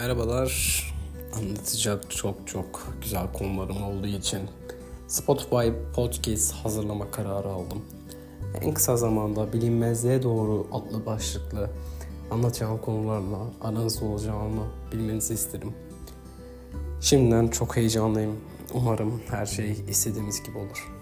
Merhabalar. Anlatacak çok çok güzel konularım olduğu için Spotify podcast hazırlama kararı aldım. En kısa zamanda bilinmezliğe doğru adlı başlıklı anlatacağım konularla aranızda olacağımı bilmenizi isterim. Şimdiden çok heyecanlıyım. Umarım her şey istediğimiz gibi olur.